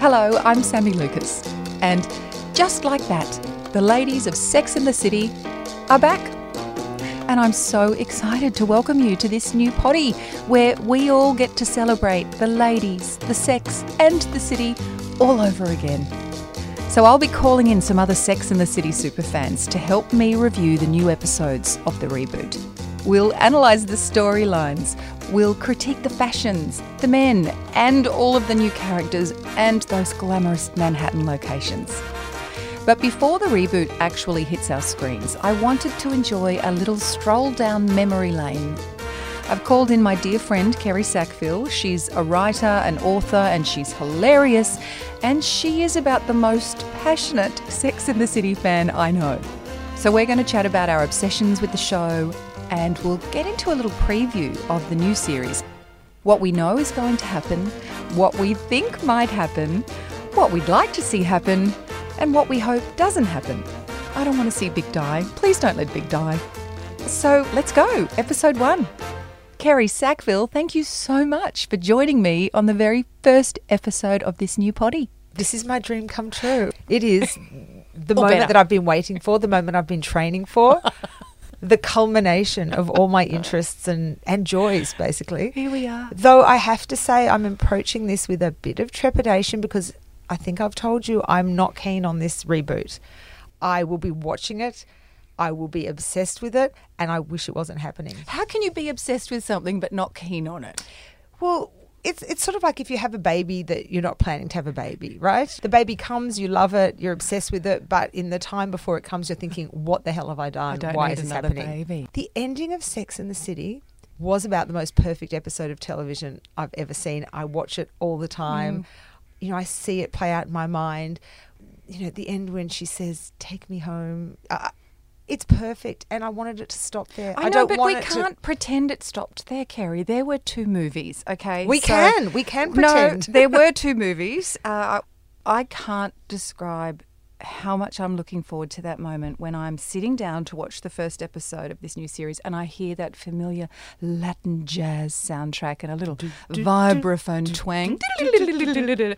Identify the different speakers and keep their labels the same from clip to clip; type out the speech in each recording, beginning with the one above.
Speaker 1: Hello, I'm Sami Lukis. And just like that, the ladies of Sex in the City are back. And I'm so excited to welcome you to this new potty where we all get to celebrate the ladies, the sex, and the city all over again. So I'll be calling in some other Sex in the City superfans to help me review the new episodes of the reboot. We'll analyse the storylines, we'll critique the fashions, the men, and all of the new characters and those glamorous Manhattan locations. But before the reboot actually hits our screens, I wanted to enjoy a little stroll down memory lane. I've called in my dear friend Kerri Sackville. She's a writer, an author, and she's hilarious. And she is about the most passionate Sex in the City fan I know. So we're going to chat about our obsessions with the show, and we'll get into a little preview of the new series. What we know is going to happen, what we think might happen, what we'd like to see happen, and what we hope doesn't happen. I don't want to see Big die. Please don't let Big die. So let's go. Episode one. Kerri Sackville, thank you so much for joining me on the very first episode of this new potty.
Speaker 2: This is my dream come true. It is the moment
Speaker 1: better.
Speaker 2: that I've been waiting for, the moment I've been training for, the culmination of all my interests and, and joys, basically.
Speaker 1: Here we are.
Speaker 2: Though I have to say, I'm approaching this with a bit of trepidation because I think I've told you I'm not keen on this reboot. I will be watching it, I will be obsessed with it, and I wish it wasn't happening.
Speaker 1: How can you be obsessed with something but not keen on it?
Speaker 2: Well, it's it's sort of like if you have a baby that you're not planning to have a baby, right? The baby comes, you love it, you're obsessed with it, but in the time before it comes, you're thinking, "What the hell have I done?
Speaker 1: I
Speaker 2: Why is this happening?"
Speaker 1: baby.
Speaker 2: The ending of Sex in the City was about the most perfect episode of television I've ever seen. I watch it all the
Speaker 1: Mm.
Speaker 2: time. You know, I see it play out in my mind. You know, at the end when she says, "Take me home." It's perfect, and I wanted it to stop there.
Speaker 1: I, know,
Speaker 2: don't
Speaker 1: but we can't pretend it stopped there, Kerri. There were two movies, okay?
Speaker 2: We
Speaker 1: So-
Speaker 2: can. We can pretend.
Speaker 1: No, there were two movies. Uh, I can't describe how much I'm looking forward to that moment when I'm sitting down to watch the first episode of this new series and I hear that familiar Latin jazz soundtrack and a little vibraphone twang.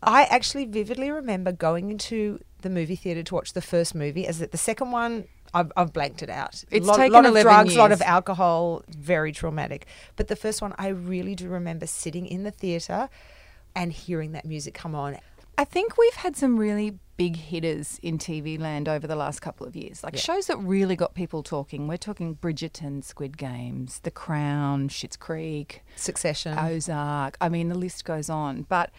Speaker 2: I actually vividly remember going into the movie theater to watch the first movie. As the second one, I've, I've blanked it out.
Speaker 1: It's
Speaker 2: lot,
Speaker 1: taken
Speaker 2: lot of drugs, a lot of alcohol, very traumatic. But the first one, I really do remember sitting in the theater and hearing that music come on.
Speaker 1: I think we've had some really big hitters in TV land over the last couple of years, like shows that really got people talking. We're talking Bridgerton, Squid Games, The Crown, Schitt's Creek,
Speaker 2: Succession.
Speaker 1: Ozark. I mean, the list goes on. But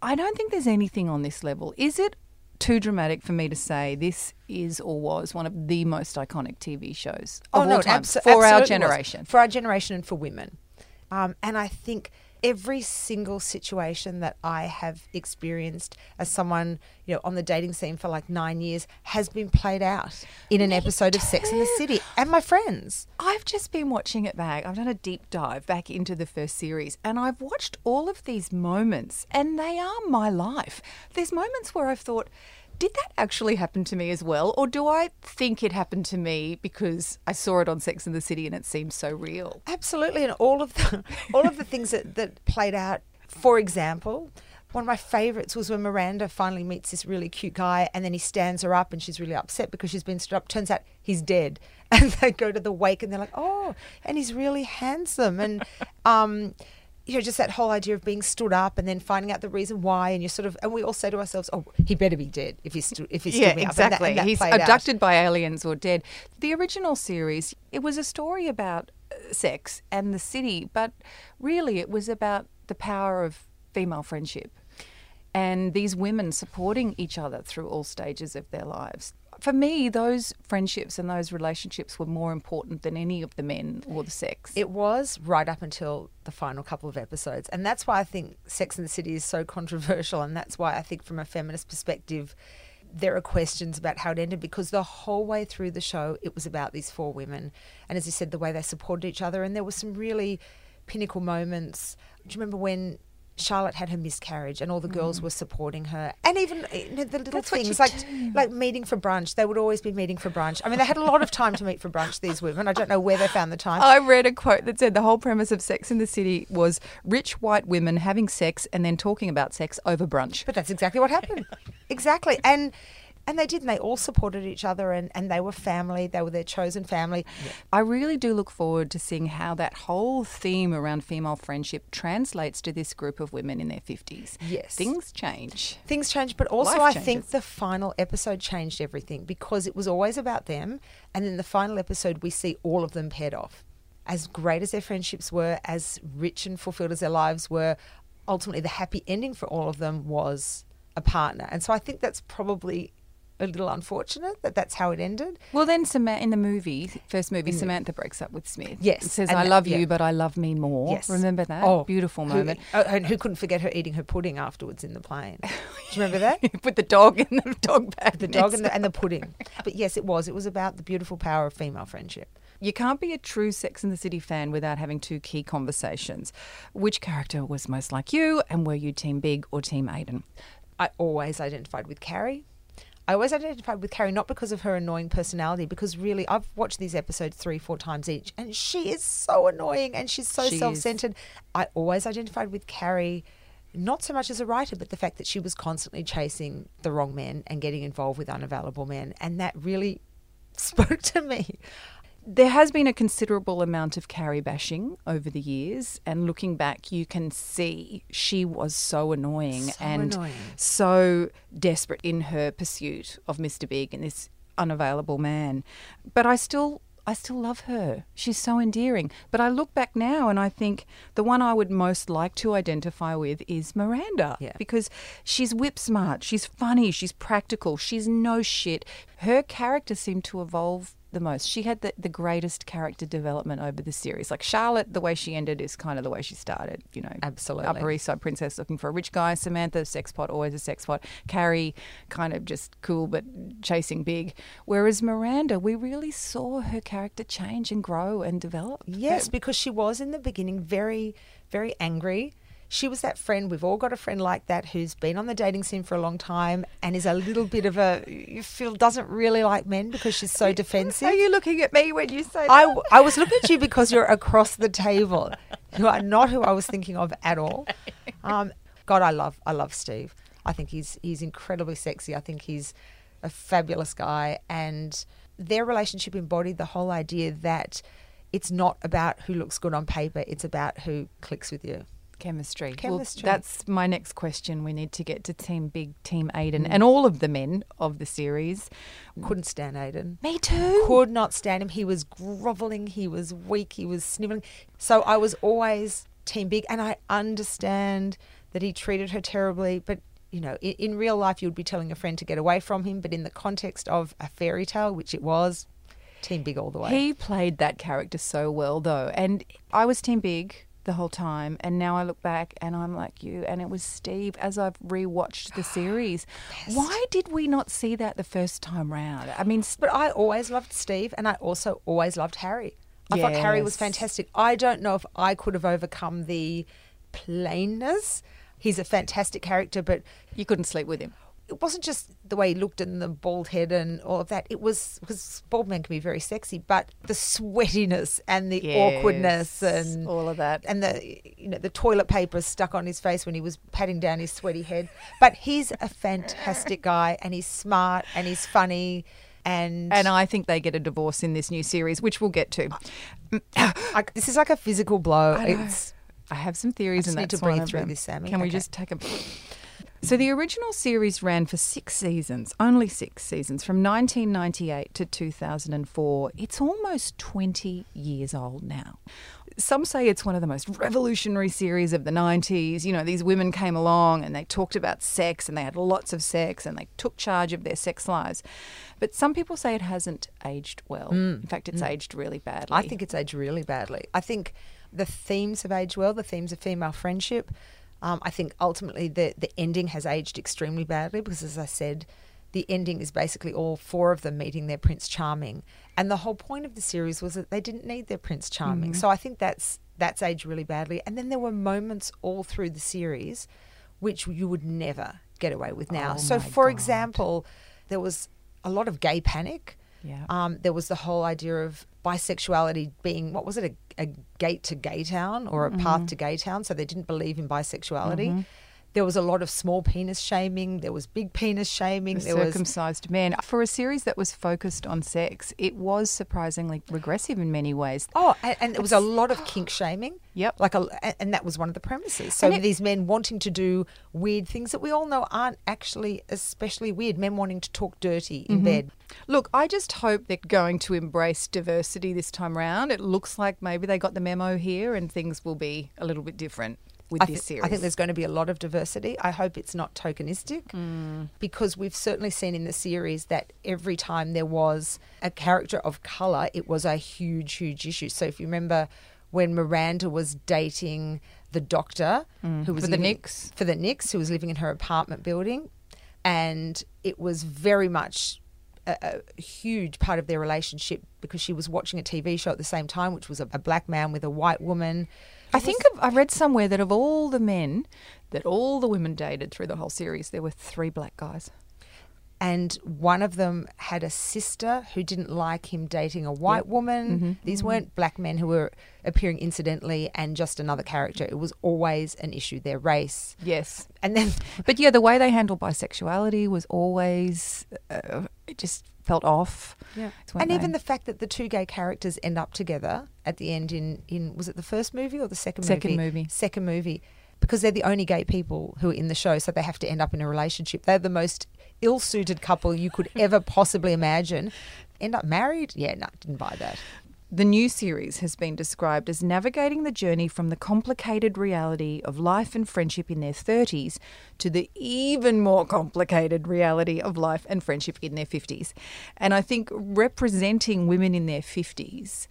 Speaker 1: I don't think there's anything on this level. Is it too dramatic for me to say this is or was one of the most iconic TV shows of all
Speaker 2: Oh, it
Speaker 1: time
Speaker 2: abso-
Speaker 1: for our
Speaker 2: absolutely was.
Speaker 1: generation?
Speaker 2: For our generation and for women. Um, and I think every single situation that I have experienced as someone, you know, on the dating scene for like nine years has been played out in an episode of Sex in the City. And my friends.
Speaker 1: I've just been watching it back. I've done a deep dive back into the first series and I've watched all of these moments and they are my life. There's moments where I've thought, did that actually happen to me as well? Or do I think it happened to me because I saw it on Sex in the City and it seemed so real?
Speaker 2: Absolutely. And all of the all of the things that, that played out, for example, one of my favorites was when Miranda finally meets this really cute guy and then he stands her up and she's really upset because she's been stood up. Turns out he's dead. And they go to the wake and they're like, Oh, and he's really handsome and um you know, just that whole idea of being stood up and then finding out the reason why, and you're sort of, and we all say to ourselves, "Oh, he better be dead if he's stu- if he's
Speaker 1: yeah,
Speaker 2: up." And that-
Speaker 1: exactly.
Speaker 2: and that
Speaker 1: He's
Speaker 2: played out.
Speaker 1: abducted by aliens or dead. The original series, it was a story about uh, sex and the city, but really it was about the power of female friendship and these women supporting each other through all stages of their lives. For me, those friendships and those relationships were more important than any of the men or the sex.
Speaker 2: It was right up until the final couple of episodes. And that's why I think Sex and the City is so controversial. And that's why I think, from a feminist perspective, there are questions about how it ended because the whole way through the show, it was about these four women. And as you said, the way they supported each other. And there were some really pinnacle moments. Do you remember when Charlotte had her miscarriage, and all the girls were supporting her, and even you know, the little
Speaker 1: Mm. That's
Speaker 2: things like
Speaker 1: do.
Speaker 2: like meeting for brunch. They would always be meeting for brunch. I mean, they had a lot of time to meet for brunch. These women, I don't know where they found the time.
Speaker 1: I read a quote that said the whole premise of Sex in the City was rich white women having sex and then talking about sex over brunch.
Speaker 2: But that's exactly what happened. exactly. And and they did, and they all supported each other, and, and they were family. They were their chosen family.
Speaker 1: I really do look forward to seeing how that whole theme around female friendship translates to this group of women in their 50s.
Speaker 2: Yes.
Speaker 1: Things change.
Speaker 2: Things changed, but also I think the final episode changed everything because it was always about them, and in the final episode we see all of them paired off. As great as their friendships were, as rich and fulfilled as their lives were, ultimately the happy ending for all of them was a partner, and so I think that's probably a little unfortunate that that's how it ended.
Speaker 1: Well, then Samantha, in the movie, first movie, mm. Samantha breaks up with Smith.
Speaker 2: Yes,
Speaker 1: It says,
Speaker 2: and
Speaker 1: I
Speaker 2: that-
Speaker 1: love
Speaker 2: yeah.
Speaker 1: you, but I love me more.
Speaker 2: Yes.
Speaker 1: Remember that?
Speaker 2: Oh,
Speaker 1: Beautiful
Speaker 2: who-
Speaker 1: moment.
Speaker 2: oh, and who couldn't forget her eating her pudding afterwards in the plane? Do you remember that?
Speaker 1: With the dog in the dog bag.
Speaker 2: The dog and the, and the pudding. But yes, it was. It was about the beautiful power of female friendship.
Speaker 1: You can't be a true Sex and the City fan without having two key conversations. Which character was most like you, and were you Team Big or Team Aidan?
Speaker 2: I always identified with Carrie. I always identified with Carrie not because of her annoying personality, because really I've watched these episodes three, four times each, and she is so annoying and she's so
Speaker 1: She
Speaker 2: self-centered. I always identified with Carrie, not so much as a writer, but the fact that she was constantly chasing the wrong men and getting involved with unavailable men, and that really spoke to me.
Speaker 1: There has been a considerable amount of Carrie bashing over the years, and looking back, you can see she was so annoying
Speaker 2: So
Speaker 1: and
Speaker 2: annoying.
Speaker 1: so desperate in her pursuit of Mr. Big and this unavailable man. But I still. I still love her. She's so endearing. But I look back now and I think the one I would most like to identify with is Miranda.
Speaker 2: Yeah.
Speaker 1: Because she's whip smart, she's funny, she's practical, she's no shit. Her character seemed to evolve the most. She had the, the greatest character development over the series. Like Charlotte, the way she ended is kind of the way she started, you know.
Speaker 2: Absolutely.
Speaker 1: Upper East Side princess looking for a rich guy. Samantha, sex pot, always a sex pot. Carrie, kind of just cool but chasing big. Whereas Miranda, we really saw her character change and grow and develop.
Speaker 2: Yes, because she was in the beginning very, very angry. She was that friend. We've all got a friend like that who's been on the dating scene for a long time and is a little bit of a you feel doesn't really like men because she's so defensive.
Speaker 1: Are you looking at me when you say that?
Speaker 2: I, I was looking at you because you're across the table. You are not who I was thinking of at all. Um, God, I love I love Steve. I think he's he's incredibly sexy. I think he's a fabulous guy, and their relationship embodied the whole idea that it's not about who looks good on paper; it's about who clicks with you.
Speaker 1: Chemistry.
Speaker 2: Chemistry.
Speaker 1: Well, that's my next question. We need to get to Team Big, Team Aidan,
Speaker 2: Mm.
Speaker 1: and all of the men of the series.
Speaker 2: Couldn't stand Aidan.
Speaker 1: Me too.
Speaker 2: could not stand him. He was groveling, he was weak, he was sniveling. So I was always team big, and I understand that he treated her terribly, but you know, in, in real life, you would be telling a friend to get away from him, but in the context of a fairy tale, which it was, team big all the way.
Speaker 1: He played that character so well, though. And I was Team Big the whole time. And now I look back and I'm like you. And it was Steve as I've rewatched the series. Why did we not see that the first time round? I mean,
Speaker 2: But I always loved Steve, and I also always loved Harry. I thought Harry was fantastic. I don't know if I could have overcome the plainness. He's a fantastic character, but
Speaker 1: you couldn't sleep with him.
Speaker 2: It wasn't just the way he looked and the bald head and all of that. It was because bald men can be very sexy, but the sweatiness and the awkwardness and
Speaker 1: all of that.
Speaker 2: and the you know the toilet paper stuck on his face when he was patting down his sweaty head. But he's a fantastic guy and he's smart and he's funny and
Speaker 1: And I think they get a divorce in this new series, which we'll get to.
Speaker 2: I, this is like a physical blow.
Speaker 1: I.
Speaker 2: It's
Speaker 1: I have some theories,
Speaker 2: I
Speaker 1: and
Speaker 2: need
Speaker 1: that's
Speaker 2: to breathe through this, Sami.
Speaker 1: Can we just take a? So the original series ran for six seasons, only six seasons, from 1998 to 2004. It's almost 20 years old now. Some say it's one of the most revolutionary series of the 90s. You know, these women came along and they talked about sex and they had lots of sex and they took charge of their sex lives. But some people say it hasn't aged well. Mm. In fact, it's mm. aged really badly.
Speaker 2: I think it's aged really badly. I think the themes have aged well, the themes of female friendship. Um, I think ultimately the, the ending has aged extremely badly because, as I said, the ending is basically all four of them meeting their Prince Charming. And the whole point of the series was that they didn't need their Prince Charming.
Speaker 1: Mm-hmm.
Speaker 2: So I think that's that's aged really badly. And then there were moments all through the series which you would never get away with now.
Speaker 1: Oh
Speaker 2: so for
Speaker 1: God.
Speaker 2: example, there was a lot of gay panic.
Speaker 1: Yeah.
Speaker 2: Um, there was the whole idea of bisexuality being what was it a, a gate to gay town or a
Speaker 1: Mm-hmm.
Speaker 2: path to gay town so they didn't believe in bisexuality there was a lot of small penis shaming there was big penis shaming
Speaker 1: The
Speaker 2: there was
Speaker 1: circumcised men. For a series that was focused on sex, it was surprisingly regressive in many ways.
Speaker 2: oh and, and there was a lot of kink shaming
Speaker 1: Yep.
Speaker 2: like a, and that was one of the premises so
Speaker 1: it-
Speaker 2: these men wanting to do weird things that we all know aren't actually especially weird men wanting to talk dirty
Speaker 1: Mm-hmm.
Speaker 2: in bed
Speaker 1: Look, I just hope they're going to embrace diversity this time round. It looks like maybe they got the memo here and things will be a little bit different with
Speaker 2: I,
Speaker 1: this
Speaker 2: thi-
Speaker 1: series.
Speaker 2: I think there's going to be a lot of diversity. I hope it's not tokenistic
Speaker 1: Mm.
Speaker 2: because we've certainly seen in the series that every time there was a character of color, it was a huge, huge issue. So if you remember when Miranda was dating the doctor who was
Speaker 1: Mm. For the
Speaker 2: living-
Speaker 1: Knicks.
Speaker 2: for the Knicks, who was living in her apartment building, and it was very much a, a huge part of their relationship because she was watching a TV show at the same time, which was a, a black man with a white woman.
Speaker 1: I think of- I read somewhere that of all the men that all the women dated through the whole series, there were three black guys.
Speaker 2: and one of them had a sister who didn't like him dating a white woman.
Speaker 1: Mm-hmm.
Speaker 2: These weren't black men who were appearing incidentally and just another character. It was always an issue, their race.
Speaker 1: Yes.
Speaker 2: And then
Speaker 1: But yeah, the way they handled bisexuality was always, uh, it just felt off.
Speaker 2: Yeah. And even
Speaker 1: they?
Speaker 2: the fact that the two gay characters end up together at the end in, in was it the first movie or the second movie?
Speaker 1: Second movie.
Speaker 2: Second movie. Because they're the only gay people who are in the show, so they have to end up in a relationship. They're the most ill suited couple you could ever possibly imagine. End up married? Yeah, no, didn't buy that.
Speaker 1: The new series has been described as navigating the journey from the complicated reality of life and friendship in their 30s to the even more complicated reality of life and friendship in their 50s. And I think representing women in their 50s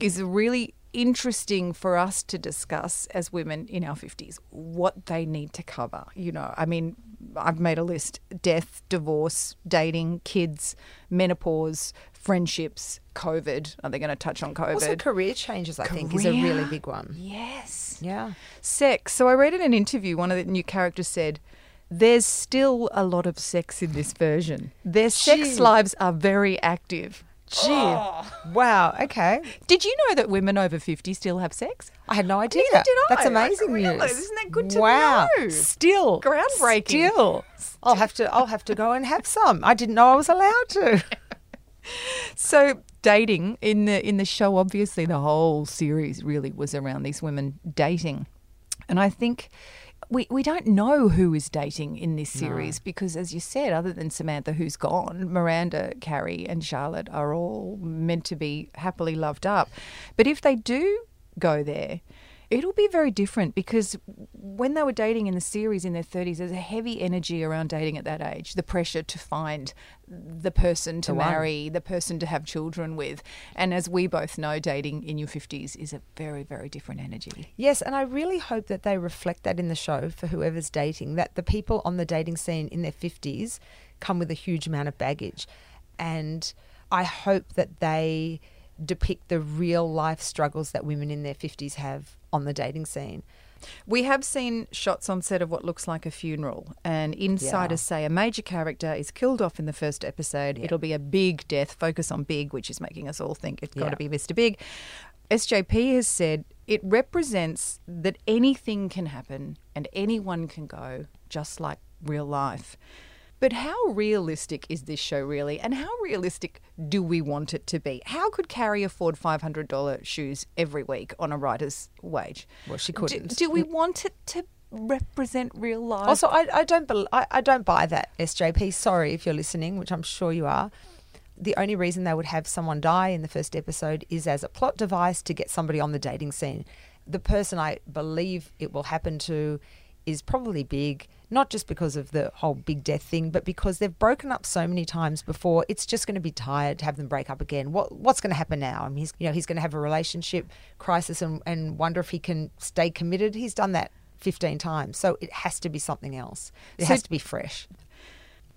Speaker 1: is really interesting for us to discuss as women in our 50s what they need to cover. You know, I mean, I've made a list death, divorce, dating, kids, menopause, friendships, COVID. Are they going to touch on COVID?
Speaker 2: Also, career changes, I think, is a really big one.
Speaker 1: Yes.
Speaker 2: Yeah.
Speaker 1: Sex. So I read in an interview, one of the new characters said, there's still a lot of sex in this version. Their sex lives are very active. Gee. Oh.
Speaker 2: Wow. Okay.
Speaker 1: Did you know that women over 50 still have sex?
Speaker 2: I had no idea.
Speaker 1: Neither did I.
Speaker 2: That's amazing
Speaker 1: Really?
Speaker 2: news.
Speaker 1: Isn't that good to
Speaker 2: wow.
Speaker 1: know?
Speaker 2: Still
Speaker 1: Groundbreaking.
Speaker 2: Still. I'll have to. I'll have to go and have some. I didn't know I was allowed to.
Speaker 1: So dating in the in the show, obviously the whole series really was around these women dating, and I think we we don't know who is dating in this series because, as you said, other than Samantha, who's gone, Miranda, Carrie, and Charlotte are all meant to be happily loved up. But if they do go there. It'll be very different because when they were dating in the series in their 30s, there's a heavy energy around dating at that age. The pressure to find the person to
Speaker 2: The
Speaker 1: marry, the person to have children with. And as we both know, dating in your 50s is a very, very different energy.
Speaker 2: Yes, and I really hope that they reflect that in the show for whoever's dating. That the people on the dating scene in their fifties come with a huge amount of baggage, and I hope that they depict the real life struggles that women in their fifties have on the dating scene.
Speaker 1: We have seen shots on set of what looks like a funeral, and insiders say a major character is killed off in the first episode. It'll be a big death, focus on Big, which is making us all think it's got to be Mr. Big. SJP has said it represents that anything can happen and anyone can go, just like real life. But how realistic is this show really? And how realistic do we want it to be? How could Carrie afford $500 shoes every week on a writer's wage?
Speaker 2: Well, she couldn't.
Speaker 1: do we want it to represent real life?
Speaker 2: Also, I, I don't I, I don't buy that SJP. Sorry if you're listening, which I'm sure you are. The only reason they would have someone die in the first episode is as a plot device to get somebody on the dating scene. The person I believe it will happen to is probably big, not just because of the whole big death thing, but because they've broken up so many times before. It's just going to be tired to have them break up again. What what's going to happen now? I mean, he's you know he's going to have a relationship crisis and, and wonder if he can stay committed. He's done that 15 times. So it has to be something else. It
Speaker 1: So-
Speaker 2: has to be fresh.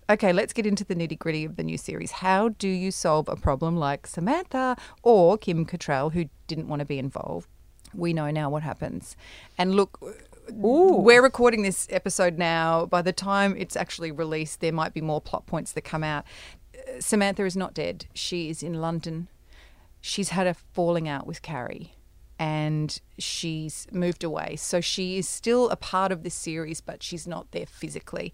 Speaker 1: Okay, let's get into the nitty gritty of the new series. How do you solve a problem like Samantha or Kim Cattrall, who didn't want to be involved? We know now what happens. And look, we're recording this episode now. By the time it's actually released, there might be more plot points that come out. Uh, Samantha is not dead. She is in London. She's had a falling out with Carrie and she's moved away. So she is still a part of this series, but she's not there physically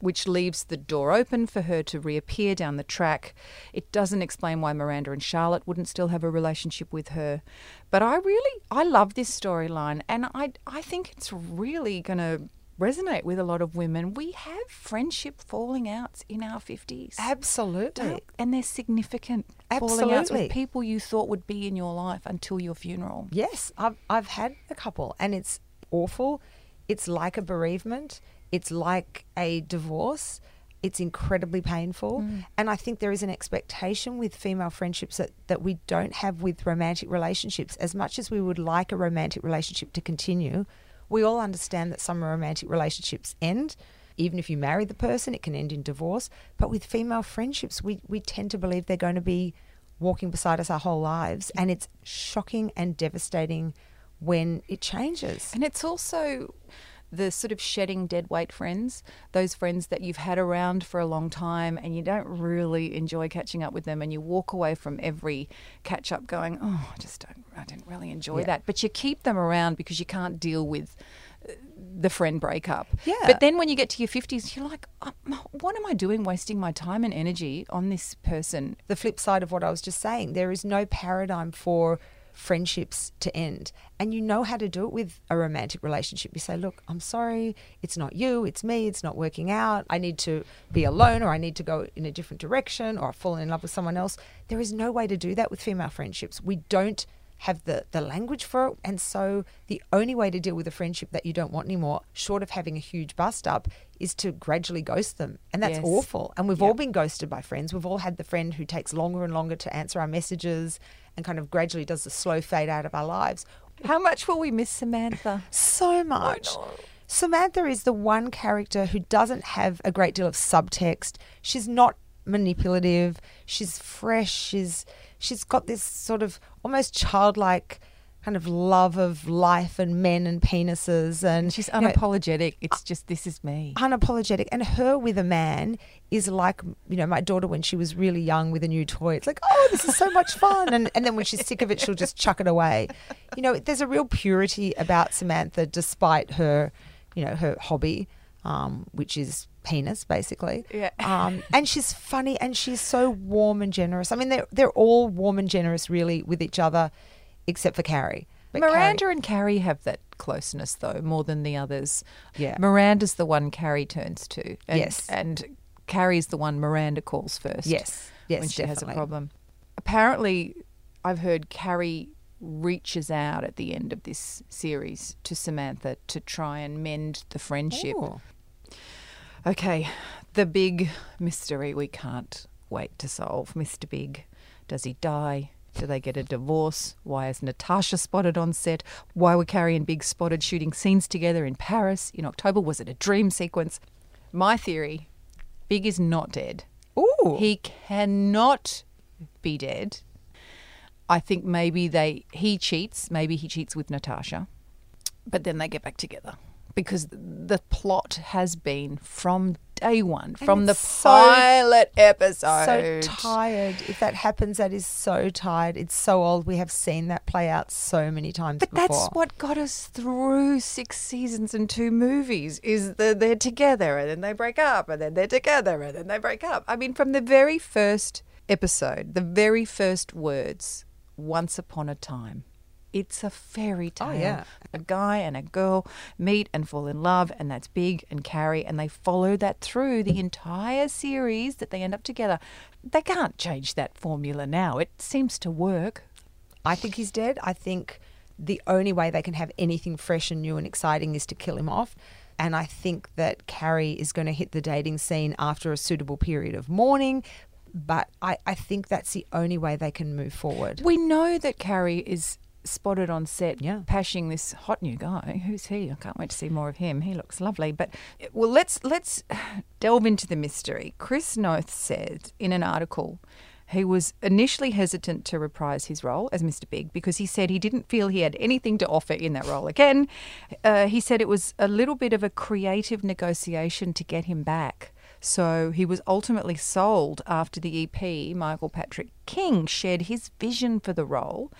Speaker 1: which leaves the door open for her to reappear down the track. It doesn't explain why Miranda and Charlotte wouldn't still have a relationship with her. But I really I love this storyline and I I think it's really going to resonate with a lot of women. We have friendship falling outs in our 50s.
Speaker 2: Absolutely.
Speaker 1: And they're significant falling outs
Speaker 2: Absolutely.
Speaker 1: with people you thought would be in your life until your funeral.
Speaker 2: Yes, I've I've had a couple, and it's awful. It's like a bereavement. It's like a divorce. It's incredibly painful, mm. and I think there is an expectation with female friendships that, that we don't have with romantic relationships. As much as we would like a romantic relationship to continue, we all understand that some romantic relationships end. Even if you marry the person, it can end in divorce. But with female friendships, we, we tend to believe they're going to be walking beside us our whole lives. And it's shocking and devastating when it changes.
Speaker 1: And it's also the sort of shedding dead weight friends, those friends that you've had around for a long time and you don't really enjoy catching up with them and you walk away from every catch up going, "Oh, I just don't I didn't really enjoy
Speaker 2: Yeah.
Speaker 1: that." But you keep them around because you can't deal with uh, the friend breakup.
Speaker 2: Yeah.
Speaker 1: But then when you get to your 50s, you're like, oh, what am I doing wasting my time and energy on this person?
Speaker 2: the flip side of what I was just saying. There is no paradigm for friendships to end. And you know how to do it with a romantic relationship. You say, Look, I'm sorry, it's not you, it's me, it's not working out. I need to be alone, or I need to go in a different direction, or I've fallen in love with someone else. There is no way to do that with female friendships. We don't have the, the language for it. And so the only way to deal with a friendship that you don't want anymore, short of having a huge bust up, is to gradually ghost them. And that's
Speaker 1: Yes.
Speaker 2: awful. And we've
Speaker 1: Yeah.
Speaker 2: all been ghosted by friends. We've all had the friend who takes longer and longer to answer our messages and kind of gradually does the slow fade out of our lives.
Speaker 1: How much will we miss Samantha?
Speaker 2: So much. Samantha is the one character who doesn't have a great deal of subtext. She's not manipulative. She's fresh. She's she's got this sort of almost childlike kind of love of life and men and penises and
Speaker 1: She's
Speaker 2: you know,
Speaker 1: unapologetic. It's just, this is me.
Speaker 2: unapologetic. And her with a man is like you know my daughter when she was really young with a new toy. It's like oh this is so much fun. And and then when she's sick of it she'll just chuck it away. You know there's a real purity about samantha despite her you know her hobby um, which is penis basically.
Speaker 1: Yeah.
Speaker 2: um, and she's funny and she's so warm and generous. I mean they're, they're all warm and generous really with each other except for carrie But Carrie-
Speaker 1: Miranda and Carrie have that closeness, though, more than the others.
Speaker 2: Yeah.
Speaker 1: Miranda's the one Carrie turns to. And,
Speaker 2: Yes.
Speaker 1: And Carrie's the one Miranda calls first.
Speaker 2: Yes. Yes,
Speaker 1: When she has a
Speaker 2: definitely.
Speaker 1: problem. Apparently, I've heard Carrie reaches out at the end of this series to Samantha to try and mend the friendship.
Speaker 2: Ooh.
Speaker 1: Okay, the big mystery we can't wait to solve. Mr. Big. Does he die? Do they get a divorce? Why is Natasha spotted on set? Why were Carrie and Big spotted shooting scenes together in Paris in October? Was it a dream sequence? My theory Big is not dead.
Speaker 2: Ooh.
Speaker 1: He cannot be dead. I think maybe they he cheats, maybe he cheats with Natasha. But then they get back together because the plot has been from day one, from the
Speaker 2: pilot so-
Speaker 1: pilot
Speaker 2: so tired. If that happens, that is so tired. It's so old. We have seen that play out so many times
Speaker 1: But
Speaker 2: before.
Speaker 1: that's what got us through six seasons and two movies is that they're together and then they break up and then they're together and then they break up. I mean, from the very first episode, the very first words, once upon a time. It's a fairy oh, tale.
Speaker 2: Oh, yeah.
Speaker 1: A guy and a girl meet and fall in love, and that's Big and Carrie, and they follow that through the entire series that they end up together. They can't change that formula now. It seems to work.
Speaker 2: I think he's dead. I think the only way they can have anything fresh and new and exciting is to kill him off. And I think that Carrie is going to hit the dating scene after a suitable period of mourning. But I, I think that's the only way they can move forward.
Speaker 1: We know that Carrie is spotted on set
Speaker 2: Yeah.
Speaker 1: pashing this hot new guy. Who's he? I can't wait to see more of him. He looks lovely. But well, let's let's delve into the mystery. Chris Noth said in an article he was initially hesitant to reprise his role as Mr. Big because he said he didn't feel he had anything to offer in that role again. Uh, he said it was a little bit of a creative negotiation to get him back. So he was ultimately sold after the EP, Michael Patrick King, shared his vision for the role.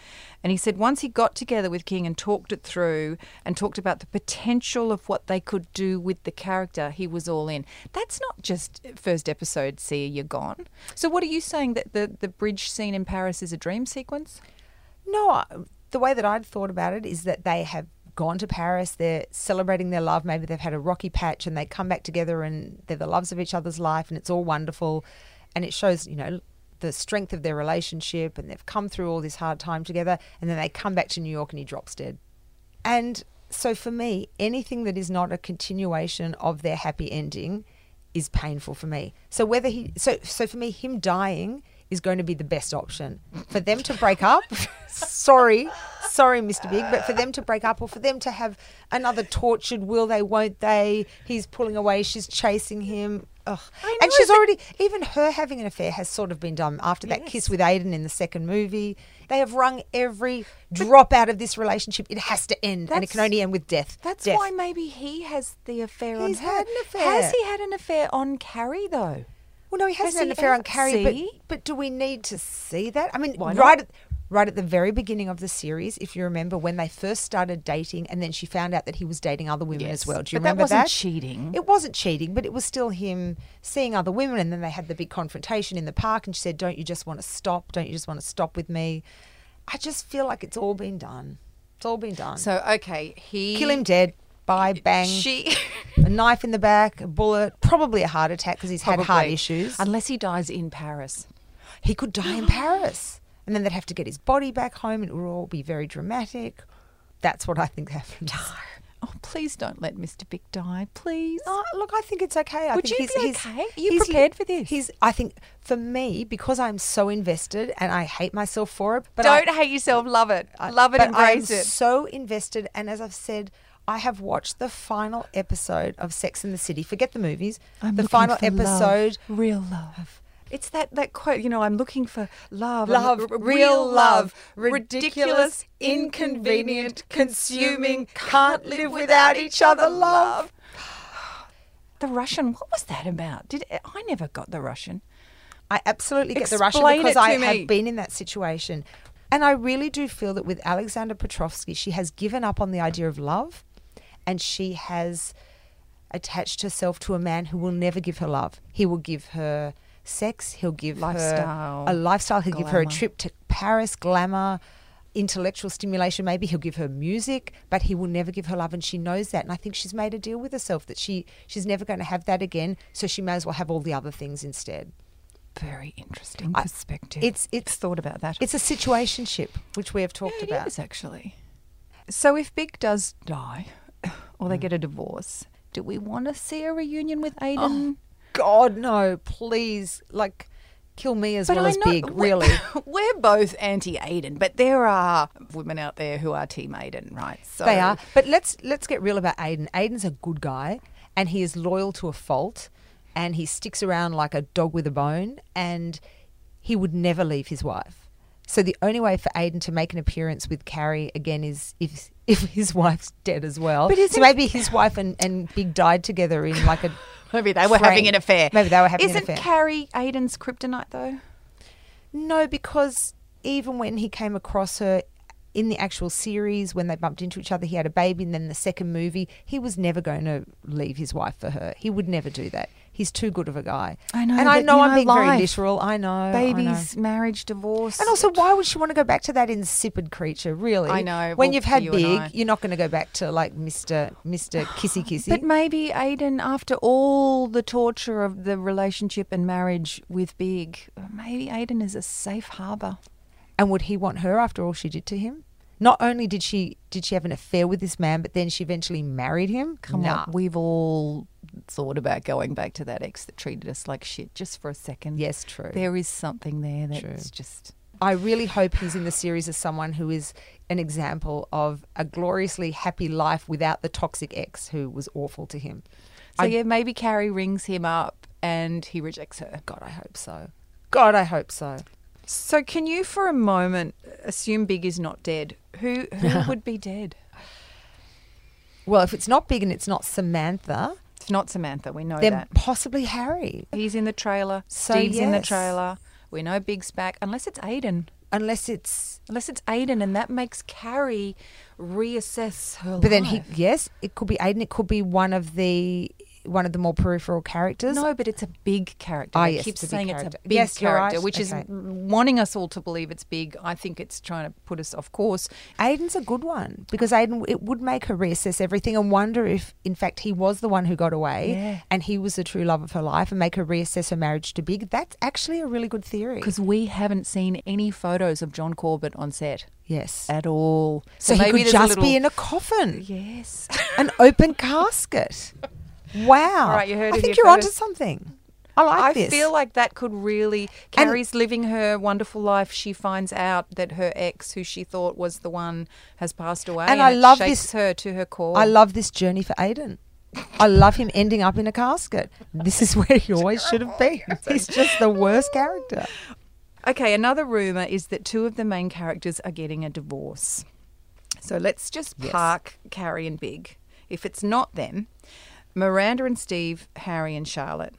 Speaker 1: And he said once he got together with King and talked it through and talked about the potential of what they could do with the character, he was all in. That's not just first episode, see you're gone. So what are you saying that the, the bridge scene in Paris is a dream sequence?
Speaker 2: No, the way that I'd thought about it is that they have gone to Paris, they're celebrating their love, maybe they've had a rocky patch and they come back together and they're the loves of each other's life and it's all wonderful and it shows, you know, the strength of their relationship and they've come through all this hard time together and then they come back to New York and he drops dead. And so for me, anything that is not a continuation of their happy ending is painful for me. So whether he so so for me him dying is going to be the best option. For them to break up, sorry, sorry Mr. Big, but for them to break up or for them to have another tortured will they won't they? He's pulling away, she's chasing him. Ugh. And she's already even her having an affair has sort of been done after that kiss with Aidan in the second movie. They have wrung every drop out of this relationship. It has to end, and it can only end with death.
Speaker 1: That's
Speaker 2: Death.
Speaker 1: why maybe he has the affair on
Speaker 2: He's
Speaker 1: her.
Speaker 2: had an affair.
Speaker 1: Has he had an affair on Carrie though?
Speaker 2: Well, no, he hasn't
Speaker 1: Has
Speaker 2: had an affair on Carrie, but but do we need to see that? I mean, right at right at the very beginning of the series, if you remember when they first started dating, and then she found out that he was dating other women as well. Do you
Speaker 1: but
Speaker 2: remember
Speaker 1: that wasn't cheating.
Speaker 2: It wasn't cheating, but it was still him seeing other women, and then they had the big confrontation in the park, and she said, "Don't you just want to stop? Don't you just want to stop with me?" I just feel like it's all been done. It's all been done.
Speaker 1: so okay, he
Speaker 2: Kill him dead. Bye, bang.
Speaker 1: She
Speaker 2: a knife in the back, a bullet, probably a heart attack because he's had heart
Speaker 1: Probably.
Speaker 2: issues.
Speaker 1: unless he dies in Paris.
Speaker 2: he could die in Paris. And then they'd have to get his body back home. It would all be very dramatic. That's what I think happened. No.
Speaker 1: Oh, please don't let Mr. Big die, please.
Speaker 2: Look, I think it's okay. I
Speaker 1: Would
Speaker 2: think
Speaker 1: you
Speaker 2: he's,
Speaker 1: be
Speaker 2: he's,
Speaker 1: okay? Are you
Speaker 2: he's-
Speaker 1: prepared for this?
Speaker 2: He's. I think for me, because I'm so invested, and I hate myself for it. But
Speaker 1: don't hate yourself, love it.
Speaker 2: I-
Speaker 1: love it,
Speaker 2: but
Speaker 1: embrace
Speaker 2: I'm
Speaker 1: it.
Speaker 2: So invested, and as I've said, I have watched the final episode of Sex in the City. Forget the movies.
Speaker 1: I'm
Speaker 2: the final
Speaker 1: for love,
Speaker 2: episode.
Speaker 1: real love. It's that, that quote, you know, I'm looking for love.
Speaker 2: Love, real love,
Speaker 1: ridiculous, inconvenient, consuming, can't live without each other love. The Russian, what was that about? Did I never got the Russian?
Speaker 2: I absolutely get the Russian because I
Speaker 1: me.
Speaker 2: have been in that situation. And I really do feel that with Alexander Petrovsky, she has given up on the idea of love and she has attached herself to a man who will never give her love. He will give her sex, he'll give
Speaker 1: Lifestyle,
Speaker 2: her a lifestyle, he'll give her a trip to Paris, glamour, intellectual stimulation maybe he'll give her music but he will never give her love and she knows that and i think she's made a deal with herself that she she's never going to have that again so she may as well have all the other things instead
Speaker 1: Very interesting
Speaker 2: I-
Speaker 1: perspective.
Speaker 2: it's- it's-
Speaker 1: thought about that.
Speaker 2: It's a situationship, which we have talked
Speaker 1: Yeah, it
Speaker 2: about.
Speaker 1: is actually. So if Big does die, or
Speaker 2: Mm.
Speaker 1: they get a divorce, do we want to see a reunion with Aidan?
Speaker 2: God, no, please, like, kill me as well I as Big, really.
Speaker 1: We're both anti Aidan, but there are women out there who are Team Aidan, right? So
Speaker 2: They are. But let's let's get real about Aidan. Aidan's a good guy, and he is loyal to a fault, and he sticks around like a dog with a bone, and he would never leave his wife. So the only way for Aidan to make an appearance with Carrie again is if if his wife's dead as well.
Speaker 1: But
Speaker 2: so maybe his wife and, and Big died together in like a
Speaker 1: Maybe they were having an affair.
Speaker 2: Maybe they were having an affair.
Speaker 1: Isn't
Speaker 2: an affair.
Speaker 1: Carrie Aidan's kryptonite though?
Speaker 2: No, because even when he came across her in the actual series, when they bumped into each other, he had a baby, and then the second movie, he was never going to leave his wife for her. He would never do that. He's too good of a guy.
Speaker 1: I know,
Speaker 2: and I know I'm
Speaker 1: know,
Speaker 2: being very literal. I know, I know.
Speaker 1: Babies, marriage, divorce.
Speaker 2: And also, why would she want to go back to that insipid creature? Really?
Speaker 1: I know,
Speaker 2: When
Speaker 1: well,
Speaker 2: you've had
Speaker 1: you
Speaker 2: big, you're not going to go back to like Mister Mister Kissy Kissy.
Speaker 1: But maybe Aidan, after all the torture of the relationship and marriage with Big, maybe Aidan is a safe harbour.
Speaker 2: And would he want her after all she did to him? Not only did she did she have an affair with this man, but then she eventually married him.
Speaker 1: Come
Speaker 2: Nah.
Speaker 1: on, we've all thought about going back to that ex that treated us like shit just for a second.
Speaker 2: Yes, true.
Speaker 1: There is something there that's
Speaker 2: True.
Speaker 1: just
Speaker 2: I really hope he's in the series as someone who is an example of a gloriously happy life without the toxic ex who was awful to him.
Speaker 1: So
Speaker 2: I-
Speaker 1: yeah, maybe Carrie rings him up and he rejects her.
Speaker 2: God, I hope so. God, I hope so.
Speaker 1: So can you for a moment assume Big is not dead? Who who would be dead?
Speaker 2: Well, if it's not big and it's not Samantha,
Speaker 1: It's not Samantha, we know
Speaker 2: then
Speaker 1: that.
Speaker 2: possibly Harry.
Speaker 1: He's in the trailer.
Speaker 2: So,
Speaker 1: Steve's in the trailer. We know Big's back, unless it's Aidan.
Speaker 2: Unless it's.
Speaker 1: Unless it's Aidan, and that makes Carrie reassess her
Speaker 2: But then he, yes, it could be Aidan. It could be one of the one of the more peripheral characters.
Speaker 1: No, but it's a big character.
Speaker 2: Ah,
Speaker 1: They
Speaker 2: yes,
Speaker 1: keep
Speaker 2: it's a big
Speaker 1: saying
Speaker 2: character.
Speaker 1: it's a big
Speaker 2: Yes,
Speaker 1: character,
Speaker 2: right.
Speaker 1: which
Speaker 2: Okay.
Speaker 1: is wanting us all to believe it's big. I think it's trying to put us off course.
Speaker 2: Aidan's a good one because Aidan it would make her reassess everything and wonder if, in fact, he was the one who got away
Speaker 1: Yeah.
Speaker 2: and he was the true love of her life and make her reassess her marriage to Big. That's actually a really good theory.
Speaker 1: Because we haven't seen any photos of John Corbett on set
Speaker 2: yes,
Speaker 1: at all.
Speaker 2: so, he
Speaker 1: maybe
Speaker 2: could just
Speaker 1: little-
Speaker 2: be in a coffin,
Speaker 1: Yes.
Speaker 2: an open casket. Wow!
Speaker 1: All right, you heard
Speaker 2: I
Speaker 1: it
Speaker 2: think you're onto something. I like
Speaker 1: I
Speaker 2: this.
Speaker 1: feel like that could really. Carrie's living her wonderful life. She finds out that her ex, who she thought was the one, has passed away,
Speaker 2: And I
Speaker 1: it
Speaker 2: love this-
Speaker 1: her to her core.
Speaker 2: I love this journey for Aidan. I love him ending up in a casket. This is where he always should have been. He's just the worst character.
Speaker 1: Okay, another rumor is that two of the main characters are getting a divorce. So let's just
Speaker 2: Yes.
Speaker 1: park Carrie and Big. If it's not them, Miranda and Steve, Harry and Charlotte.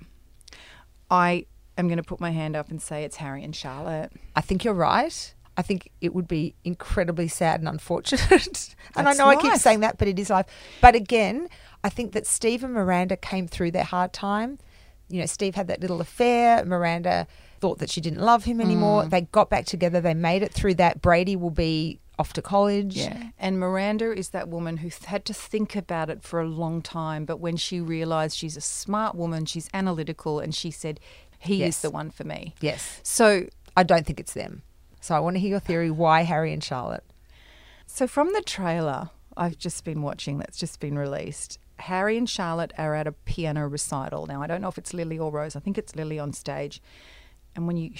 Speaker 1: I am going to put my hand up and say it's Harry and Charlotte.
Speaker 2: I think you're right. I think it would be incredibly sad and unfortunate. and I
Speaker 1: That's
Speaker 2: know I keep saying that, but it is life. But again, I think that Steve and Miranda came through their hard time. You know, Steve had that little affair. Miranda thought that she didn't love him anymore. Mm. They got back together. They made it through that. Brady will be off to college.
Speaker 1: And Miranda is that woman who had to think about it for a long time, but when she realized she's a smart woman, she's analytical, and she said, He
Speaker 2: Yes.
Speaker 1: is the one for me.
Speaker 2: Yes.
Speaker 1: So
Speaker 2: I don't think it's them. So I want to hear your theory why Harry and Charlotte.
Speaker 1: So from the trailer I've just been watching that's just been released, Harry and Charlotte are at a piano recital. Now I don't know if it's Lily or Rose. I think it's Lily on stage. And when you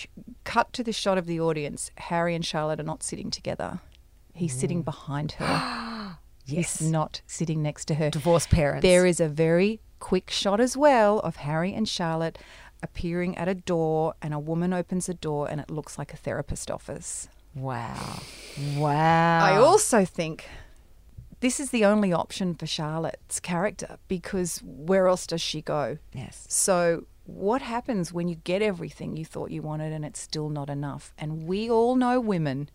Speaker 1: cut to the shot of the audience, Harry and Charlotte are not sitting together. He's sitting mm. behind her.
Speaker 2: Yes.
Speaker 1: He's not sitting next to her.
Speaker 2: Divorced parents.
Speaker 1: There is a very quick shot as well of Harry and Charlotte appearing at a door, and a woman opens the door, and it looks like a therapist office.
Speaker 2: Wow. Wow.
Speaker 1: I also think this is the only option for Charlotte's character because where else does she go?
Speaker 2: Yes.
Speaker 1: So, what happens when you get everything you thought you wanted and it's still not enough? And we all know women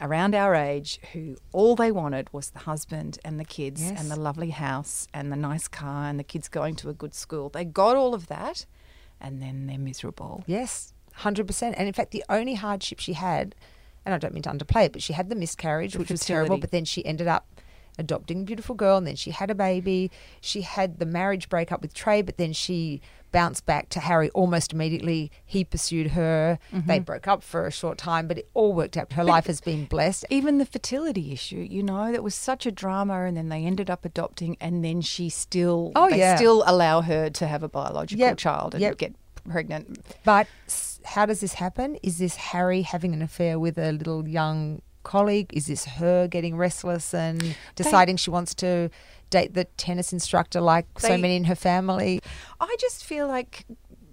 Speaker 1: around our age who all they wanted was the husband and the kids
Speaker 2: Yes.
Speaker 1: and the lovely house and the nice car and the kids going to a good school. They got all of that and then they're miserable.
Speaker 2: Yes, hundred percent. And in fact, the only hardship she had, and I don't mean to underplay it, but she had the miscarriage,
Speaker 1: The
Speaker 2: which was terrible. But then she ended up adopting a beautiful girl, and then she had a baby. She had the marriage breakup with Trey, but then she bounced back to Harry almost immediately. He pursued her. Mm-hmm. They broke up for a short time, but it all worked out. Her life has been blessed.
Speaker 1: even the fertility issue, you know, that was such a drama, and then they ended up adopting, and then she still,
Speaker 2: Oh,
Speaker 1: they
Speaker 2: yeah.
Speaker 1: still allow her to have a biological
Speaker 2: Yep,
Speaker 1: child and
Speaker 2: yep.
Speaker 1: get pregnant.
Speaker 2: But how does this happen? Is this Harry having an affair with a little young colleague? Is this her getting restless and deciding she wants to date the tennis instructor like so many in her family?
Speaker 1: I just feel like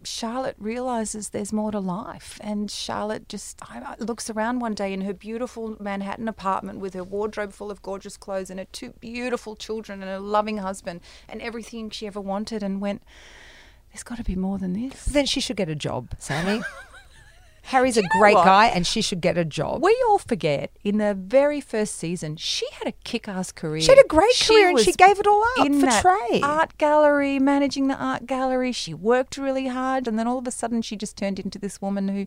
Speaker 1: Charlotte realizes there's more to life, and Charlotte just looks around one day in her beautiful Manhattan apartment with her wardrobe full of gorgeous clothes and her two beautiful children and a loving husband and everything she ever wanted, and went. There's got to be more than this.
Speaker 2: Then she should get a job, Sami. Harry's a great
Speaker 1: what?
Speaker 2: guy and she should get a job.
Speaker 1: We all forget in the very first season, she had a kick-ass career.
Speaker 2: She had a great career and she gave it all up
Speaker 1: in
Speaker 2: for
Speaker 1: that
Speaker 2: Trey.
Speaker 1: Art gallery, managing the art gallery. She worked really hard, and then all of a sudden, she just turned into this woman who,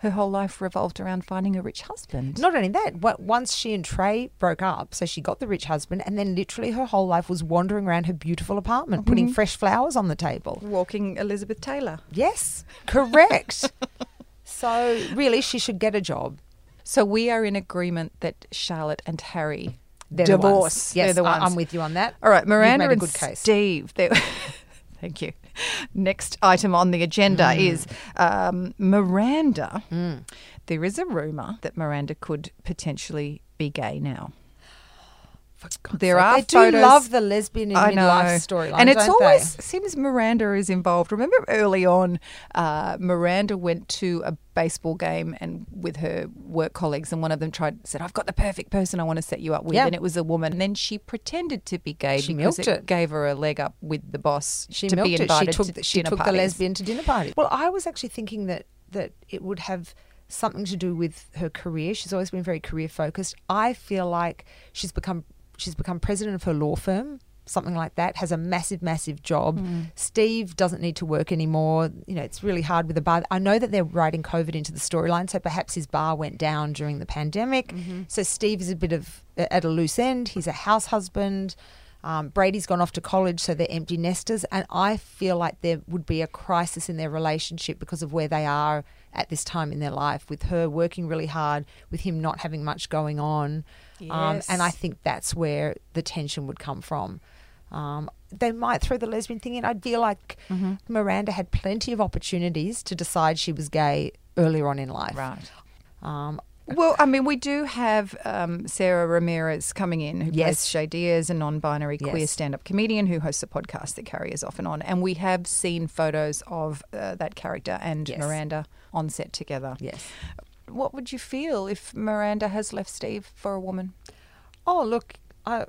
Speaker 1: her whole life revolved around finding a rich husband.
Speaker 2: Not only that, once she and Trey broke up, so she got the rich husband, and then literally her whole life was wandering around her beautiful apartment,
Speaker 1: Mm-hmm.
Speaker 2: putting fresh flowers on the table.
Speaker 1: walking Elizabeth Taylor.
Speaker 2: Yes, correct. so really, she should get a job.
Speaker 1: So we are in agreement that Charlotte and Harry
Speaker 2: They're the
Speaker 1: divorce.
Speaker 2: Yes,
Speaker 1: the
Speaker 2: I-
Speaker 1: ones.
Speaker 2: I'm with you on that.
Speaker 1: All right, Miranda and
Speaker 2: case.
Speaker 1: Steve. Thank you. Next item on the agenda
Speaker 2: Mm.
Speaker 1: is um, Miranda. There is a rumour that Miranda could potentially be gay now. There
Speaker 2: So
Speaker 1: are
Speaker 2: they do
Speaker 1: photos.
Speaker 2: love the lesbian in
Speaker 1: I know.
Speaker 2: midlife storyline,
Speaker 1: and it's
Speaker 2: don't
Speaker 1: always
Speaker 2: they?
Speaker 1: seems Miranda is involved. Remember early on, uh, Miranda went to a baseball game and with her work colleagues, and one of them tried said, "I've got the perfect person I want to set you up with,"
Speaker 2: Yeah.
Speaker 1: and it was a woman. And then she pretended to be gay
Speaker 2: She
Speaker 1: because it,
Speaker 2: it.
Speaker 1: gave her a leg up with the boss
Speaker 2: She
Speaker 1: to
Speaker 2: milked
Speaker 1: be
Speaker 2: it. She took,
Speaker 1: to
Speaker 2: the, she
Speaker 1: dinner
Speaker 2: took the lesbian to dinner party. Well, I was actually thinking that that it would have something to do with her career. She's always been very career focused. I feel like she's become she's become president of her law firm. Something like that has a massive, massive job. Steve doesn't need to work anymore. You know, it's really hard with the bar. I know that they're writing COVID into the storyline, so perhaps his bar went down during the pandemic. So Steve is a bit of at a loose end. He's a house husband. Um, Brady's gone off to college, so they're empty nesters. And I feel like there would be a crisis in their relationship because of where they are at this time in their life, with her working really hard, with him not having much going on. Um, and I think that's where the tension would come from. Um, they might throw the lesbian thing in. I'd feel like
Speaker 1: Mm-hmm.
Speaker 2: Miranda had plenty of opportunities to decide she was gay earlier on in life.
Speaker 1: Right.
Speaker 2: Um,
Speaker 1: Well, I mean, we do have um, Sara Ramirez coming in, who
Speaker 2: Yes.
Speaker 1: plays is a non-binary queer stand-up comedian who hosts a podcast that Carrie is off and on, and we have seen photos of uh, that character and
Speaker 2: Yes.
Speaker 1: Miranda on set together.
Speaker 2: yes.
Speaker 1: What would you feel if Miranda has left Steve for a woman?
Speaker 2: Oh, look. I,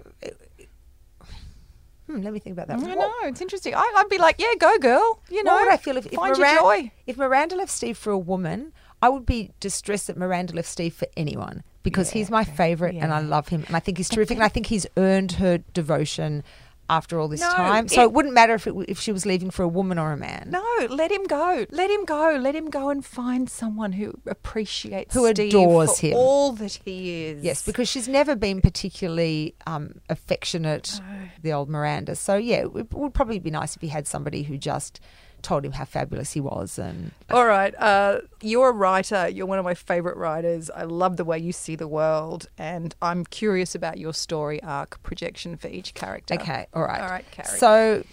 Speaker 2: hmm, let me think about that.
Speaker 1: I
Speaker 2: What-
Speaker 1: know it's interesting. I, I'd be like, yeah, go girl. You know,
Speaker 2: what would I feel if, if
Speaker 1: find
Speaker 2: Miranda,
Speaker 1: your joy.
Speaker 2: if Miranda left Steve for a woman? I would be distressed that Miranda left Steve for anyone because he's my favorite and I love him and I think he's terrific and I think he's earned her devotion after all this
Speaker 1: No,
Speaker 2: time. So
Speaker 1: it-
Speaker 2: it wouldn't matter if it, if she was leaving for a woman or a man.
Speaker 1: No, let him go. Let him go. Let him go and find someone who appreciates
Speaker 2: Who
Speaker 1: Steve
Speaker 2: adores
Speaker 1: for
Speaker 2: him.
Speaker 1: all that he is.
Speaker 2: Yes, because she's never been particularly um, affectionate, the old Miranda. So yeah, it would- would probably be nice if he had somebody who just told him how fabulous he was and
Speaker 1: All right. Uh, you're a writer. You're one of my favorite writers. I love the way you see the world, and I'm curious about your story arc projection for each character.
Speaker 2: Okay, all right.
Speaker 1: All right, Carrie.
Speaker 2: So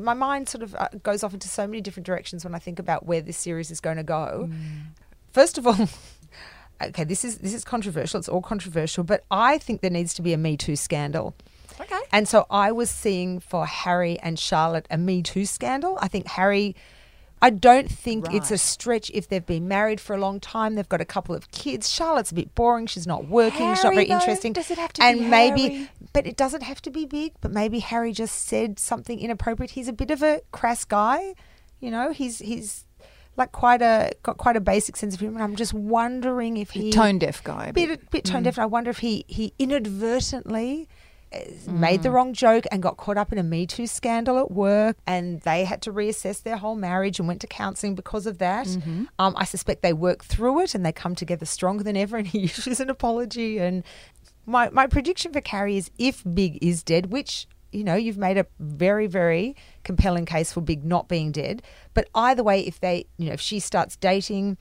Speaker 2: my mind sort of uh, goes off into so many different directions when I think about where this series is going to go. First of all, okay, this is this is controversial. It's all controversial, but I think there needs to be a Me Too scandal.
Speaker 1: Okay.
Speaker 2: And so I was seeing for Harry and Charlotte a Me Too scandal. I think Harry. I don't think it's a stretch if they've been married for a long time. They've got a couple of kids. Charlotte's a bit boring. She's not working. she's not very
Speaker 1: though?
Speaker 2: interesting.
Speaker 1: Does it have to
Speaker 2: and
Speaker 1: be
Speaker 2: maybe,
Speaker 1: Harry?
Speaker 2: but it doesn't have to be big. But maybe Harry just said something inappropriate. He's a bit of a crass guy. You know, he's he's like quite a got quite a basic sense of humor. I'm just wondering if he
Speaker 1: Tone deaf guy. a
Speaker 2: bit
Speaker 1: bit.
Speaker 2: bit tone mm. deaf. I wonder if he he inadvertently made
Speaker 1: Mm.
Speaker 2: the wrong joke and got caught up in a Me Too scandal at work, and they had to reassess their whole marriage and went to counselling because of that.
Speaker 1: Mm-hmm.
Speaker 2: Um, I suspect they work through it and they come together stronger than ever, and he issues an apology. And my my prediction for Carrie is if Big is dead, which you know you've made a very very compelling case for Big not being dead. But either way, if they you know if she starts dating,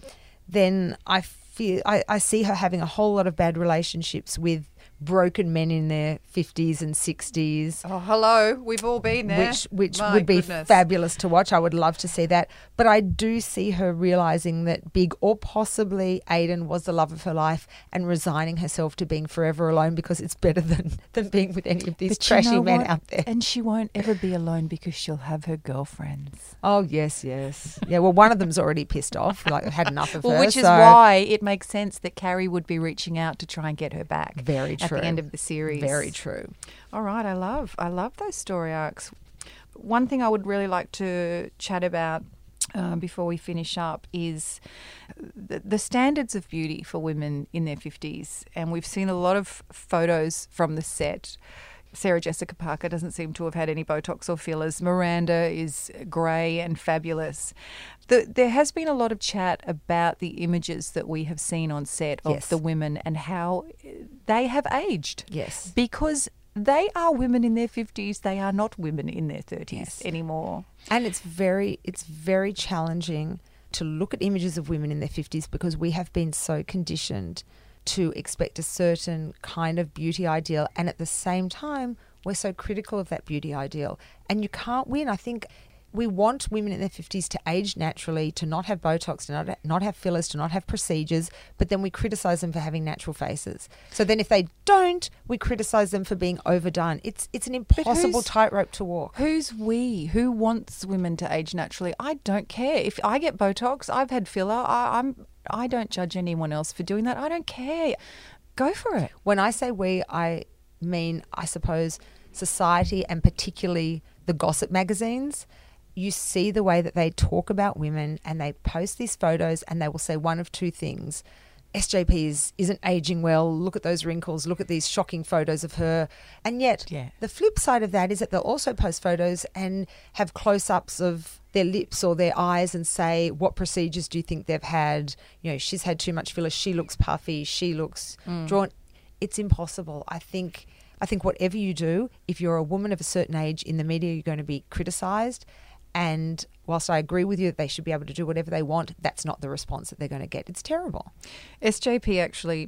Speaker 2: then I feel I, I see her having a whole lot of bad relationships with broken men in their 50s and 60s
Speaker 1: Oh, hello. We've all been there.
Speaker 2: which which
Speaker 1: My
Speaker 2: would be
Speaker 1: goodness.
Speaker 2: fabulous to watch. I would love to see that. But I do see her realizing that Big or possibly Aidan was the love of her life and resigning herself to being forever alone because it's better than than being with any of these
Speaker 1: But you
Speaker 2: trashy
Speaker 1: know
Speaker 2: men
Speaker 1: what?
Speaker 2: out there.
Speaker 1: And she won't ever be alone because she'll have her girlfriends.
Speaker 2: Oh yes, yes, yeah. Well, one of them's already pissed off, like had enough of
Speaker 1: Well,
Speaker 2: her.
Speaker 1: which is
Speaker 2: so-
Speaker 1: why it makes sense that Carrie would be reaching out to try and get her back.
Speaker 2: Very
Speaker 1: At
Speaker 2: true.
Speaker 1: the end of the series.
Speaker 2: Very true.
Speaker 1: All right, I love I love those story arcs. One thing I would really like to chat about uh, before we finish up is the, the standards of beauty for women in their fifties, and we've seen a lot of photos from the set. Sarah Jessica Parker doesn't seem to have had any Botox or fillers. Miranda is grey and fabulous. The, there has been a lot of chat about the images that we have seen on set of
Speaker 2: Yes.
Speaker 1: the women and how uh, they have aged
Speaker 2: Yes.
Speaker 1: because they are women in their 50s they are not women in their 30s
Speaker 2: Yes.
Speaker 1: anymore
Speaker 2: And it's very it's very challenging to look at images of women in their 50s because we have been so conditioned to expect a certain kind of beauty ideal and at the same time we're so critical of that beauty ideal and you can't win. I think we want women in their 50s to age naturally, to not have Botox, to not, not have fillers, to not have procedures, but then we criticize them for having natural faces. So then if they don't, we criticize them for being overdone. It's it's an impossible tightrope to walk.
Speaker 1: Who's we? Who wants women to age naturally? I don't care. If I get Botox, I've had filler. I, I'm. I don't judge anyone else for doing that. I don't care. Go for it.
Speaker 2: When I say we, I mean, I suppose, society and particularly the gossip magazines. You see the way that they talk about women and they post these photos and they will say one of two things. SJP is, isn't aging well. Look at those wrinkles. Look at these shocking photos of her. And yet,
Speaker 1: Yeah.
Speaker 2: the flip side of that is that they'll also post photos and have close ups of their lips or their eyes and say, What procedures do you think they've had? You know, she's had too much filler. She looks puffy. She looks mm. drawn. It's impossible. I think. I think whatever you do, if you're a woman of a certain age in the media, you're going to be criticised. And whilst I agree with you that they should be able to do whatever they want, that's not the response that they're going to get. It's terrible.
Speaker 1: SJP actually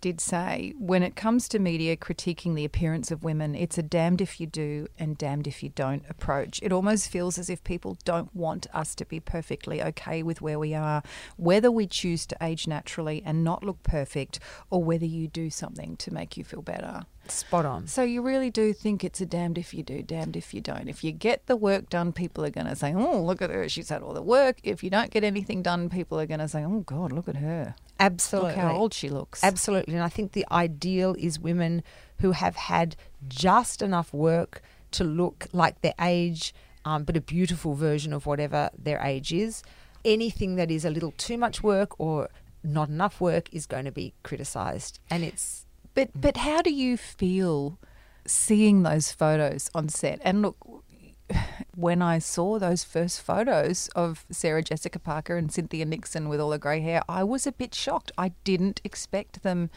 Speaker 1: did say when it comes to media critiquing the appearance of women, it's a damned if you do and damned if you don't approach. It almost feels as if people don't want us to be perfectly okay with where we are, whether we choose to age naturally and not look perfect, or whether you do something to make you feel better.
Speaker 2: Spot on.
Speaker 1: So you really do think it's a damned if you do, damned if you don't. If you get the work done, people are going to say, "Oh, look at her, she's had all the work." If you don't get anything done, people are going to say, "Oh God, look at her,
Speaker 2: Absolutely.
Speaker 1: look how old she looks."
Speaker 2: Absolutely. And I think the ideal is women who have had just enough work to look like their age, um, but a beautiful version of whatever their age is. Anything that is a little too much work or not enough work is going to be criticised. And it's
Speaker 1: But but how do you feel seeing those photos on set? And look, when I saw those first photos of Sarah Jessica Parker and Cynthia Nixon with all the grey hair, I was a bit shocked. I didn't expect them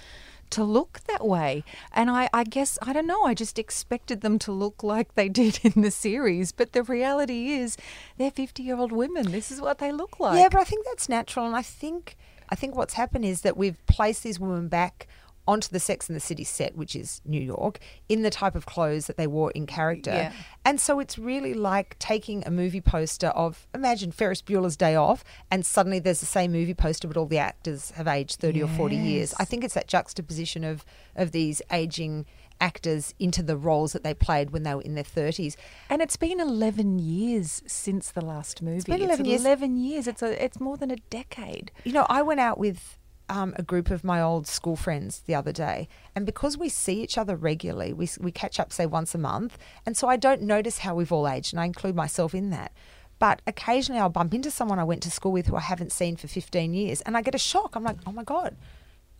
Speaker 1: to look that way. And I, I guess, I don't know, I just expected them to look like they did in the series. But the reality is, they're 50 year old women. This is what they look like.
Speaker 2: Yeah, but I think that's natural, and I think I think what's happened is that we've placed these women back onto the Sex and the City set, which is New York, in the type of clothes that they wore in character.
Speaker 1: Yeah.
Speaker 2: And so it's really like taking a movie poster of imagine Ferris Bueller's Day Off, and suddenly there's the same movie poster, but all the actors have aged thirty or forty years. I think it's that juxtaposition of of these aging actors into the roles that they played when they were in their thirties.
Speaker 1: And it's been 11 years since the last movie.
Speaker 2: been 11 years.
Speaker 1: 11 years. It's a, it's more than a decade.
Speaker 2: You know, I went out with um, a group of my old school friends the other day, and because we see each other regularly, we we catch up say once a month, and so I don't notice how we've all aged, and I include myself in that. But occasionally, I'll bump into someone I went to school with who I haven't seen for 15 years, and I get a shock. I'm like, oh my god,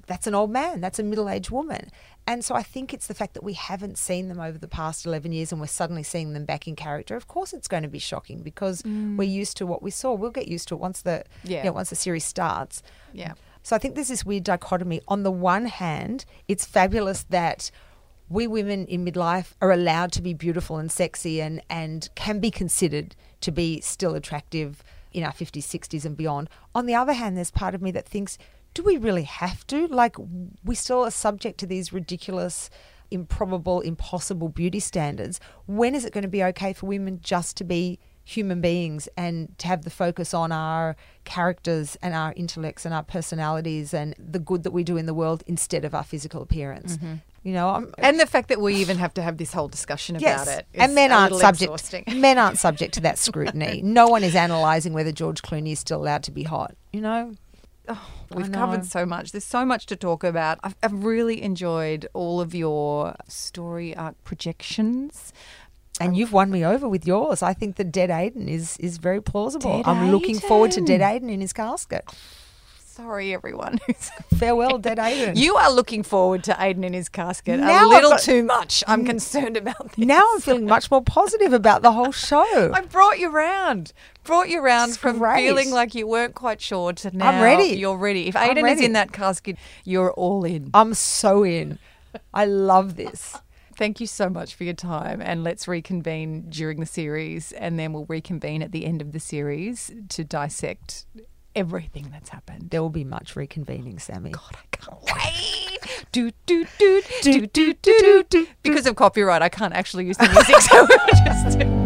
Speaker 2: that's an old man, that's a middle aged woman. And so I think it's the fact that we haven't seen them over the past 11 years and we're suddenly seeing them back in character. Of course, it's going to be shocking because we're used to what we saw. We'll get used to it once the,
Speaker 1: Yeah.
Speaker 2: you know, once the series starts.
Speaker 1: Yeah.
Speaker 2: So I think there's this weird dichotomy. On the one hand, it's fabulous that we women in midlife are allowed to be beautiful and sexy and, and can be considered to be still attractive in our 50s, 60s, and beyond. On the other hand, there's part of me that thinks, do we really have to? Like, we still are subject to these ridiculous, improbable, impossible beauty standards. When is it going to be okay for women just to be human beings and to have the focus on our characters and our intellects and our personalities and the good that we do in the world instead of our physical appearance? Mm-hmm. You know, I'm,
Speaker 1: And the fact that we even have to have this whole discussion
Speaker 2: Yes,
Speaker 1: about it. is
Speaker 2: and men aren't subject.
Speaker 1: exhausting.
Speaker 2: Men aren't subject to that scrutiny. no one is analysing whether George Clooney is still allowed to be hot. You know,
Speaker 1: oh,
Speaker 2: We've know.
Speaker 1: covered so much. There's so much to talk about. I've, I've really enjoyed all of your story arc projections.
Speaker 2: And you've won me over with yours. I think that Dead Aidan is is very plausible.
Speaker 1: Dead
Speaker 2: I'm looking forward to Dead Aidan in his casket.
Speaker 1: Sorry, everyone.
Speaker 2: Farewell, Dead Aidan.
Speaker 1: you are looking forward to Aidan in his casket
Speaker 2: Now
Speaker 1: a little
Speaker 2: got-
Speaker 1: too much. I'm mm. concerned about this.
Speaker 2: now I'm feeling much more positive about the whole show.
Speaker 1: I brought you round. Brought you round
Speaker 2: It's
Speaker 1: from
Speaker 2: great.
Speaker 1: feeling like you weren't quite sure to now I'm
Speaker 2: ready.
Speaker 1: you're ready. If Aidan is in that casket, you're all in.
Speaker 2: I'm so in. I love this.
Speaker 1: Thank you so much for your time. And let's reconvene during the series, and then we'll reconvene at the end of the series to dissect everything that's happened.
Speaker 2: There will be much reconvening, Sami.
Speaker 1: God, I can't wait. do, do, do, do, do, do, do, do. Because of copyright, I can't actually use the music, so we just do.